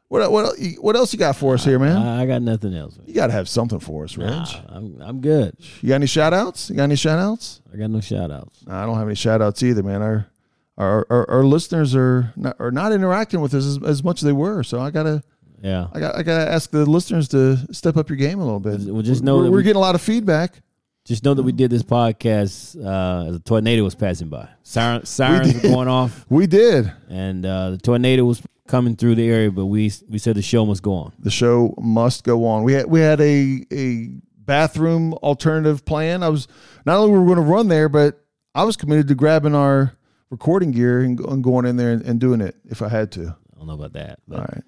What what what else you got for us here, man? I, I got nothing else. you got to have something for us, Reg. Nah, I'm, I'm good. You got any shout outs? You got any shout outs? I got no shout outs. I don't have any shout outs either, man. Our our, our, our listeners are not, are not interacting with us as, as much as they were. So I gotta Yeah. I got I gotta ask the listeners to step up your game a little bit. Well, just know we're, that we're we- getting a lot of feedback. Just know that we did this podcast uh, as a tornado was passing by. Siren, sirens *laughs* were going off, We did. and uh, the tornado was coming through the area. But we we said the show must go on. The show must go on. We had we had a a bathroom alternative plan. I was not only were we going to run there, but I was committed to grabbing our recording gear and, and going in there and, and doing it if I had to. I don't know about that, but, All right.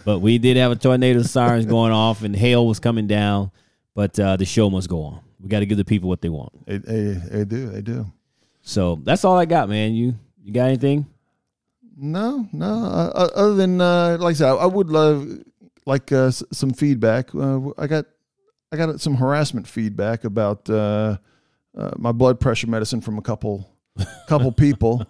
*laughs* but we did have a tornado sirens going off, and hail was coming down. But uh, the show must go on. We got to give the people what they want. They, they, they do. They do. So that's all I got, man. You you got anything? No, no. Uh, uh, other than uh, like I said, I, would love like uh, s- some feedback. Uh, I got I got some harassment feedback about uh, uh, my blood pressure medicine from a couple *laughs* couple people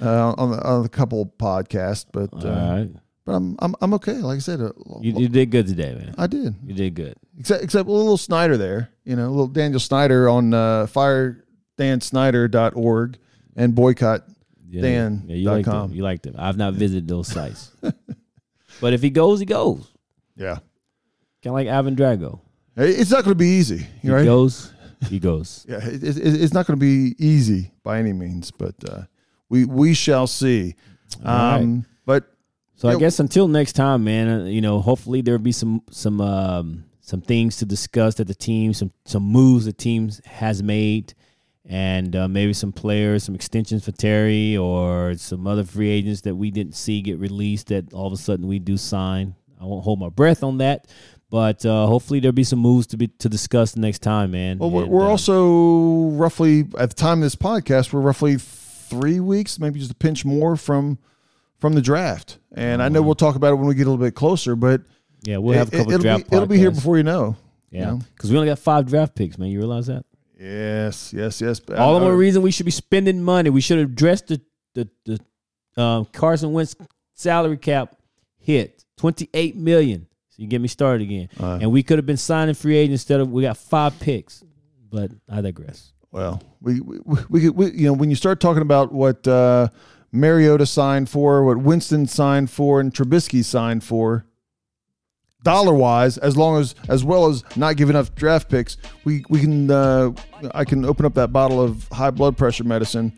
uh, on the on a couple podcasts, but uh, right, but I'm I'm I'm okay. Like I said, you, you did good today, man. I did. You did good. Except except a little Snyder there, you know, a little Daniel Snyder on uh, firedansnyder.org and boycott Yeah, Dan yeah, you dot liked com. him. You liked him. I've not *laughs* visited those sites, but if he goes, he goes. Yeah. Kind of like Ivan Drago. It's not going to be easy, He right? goes, he goes. *laughs* Yeah, it, it, it's not going to be easy by any means, but uh, we we shall see. Um, But So I Yeah. guess until next time, man. uh, You know, hopefully there'll be some some um, some things to discuss that the team, some some moves the team has made, and uh, maybe some players, some extensions for Terry, or some other free agents that we didn't see get released that all of a sudden we do sign. I won't hold my breath on that, but uh, hopefully there'll be some moves to be to discuss next time, man. well, we're, And, we're uh, also roughly at the time of this podcast, we're roughly three weeks, maybe just a pinch more from from the draft. And I know we'll talk about it when we get a little bit closer, but yeah, we'll have a it- couple it'll, draft. be, it'll be here before you know. you Yeah, know? because we only got five draft picks, man. You realize that? Yes, yes, yes. All the more reason we should be spending money. We should have addressed the the the um, Carson Wentz salary cap hit twenty eight million. So you get me started again, Uh. and we could have been signing free agents instead of we got five picks. But I digress. Well, we we, we, we you know when you start talking about what uh, Mariota signed for, what Winston signed for, and Trubisky signed for, dollar wise, as long as as well as not giving up draft picks, we we can uh, I can open up that bottle of high blood pressure medicine,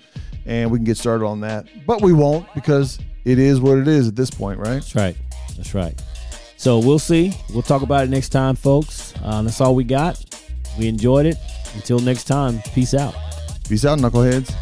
and we can get started on that. But we won't because it is what it is at this point, right? That's right. That's right. So we'll see. We'll talk about it next time, folks. Uh, that's all we got. We enjoyed it. Until next time, peace out. Peace out, knuckleheads.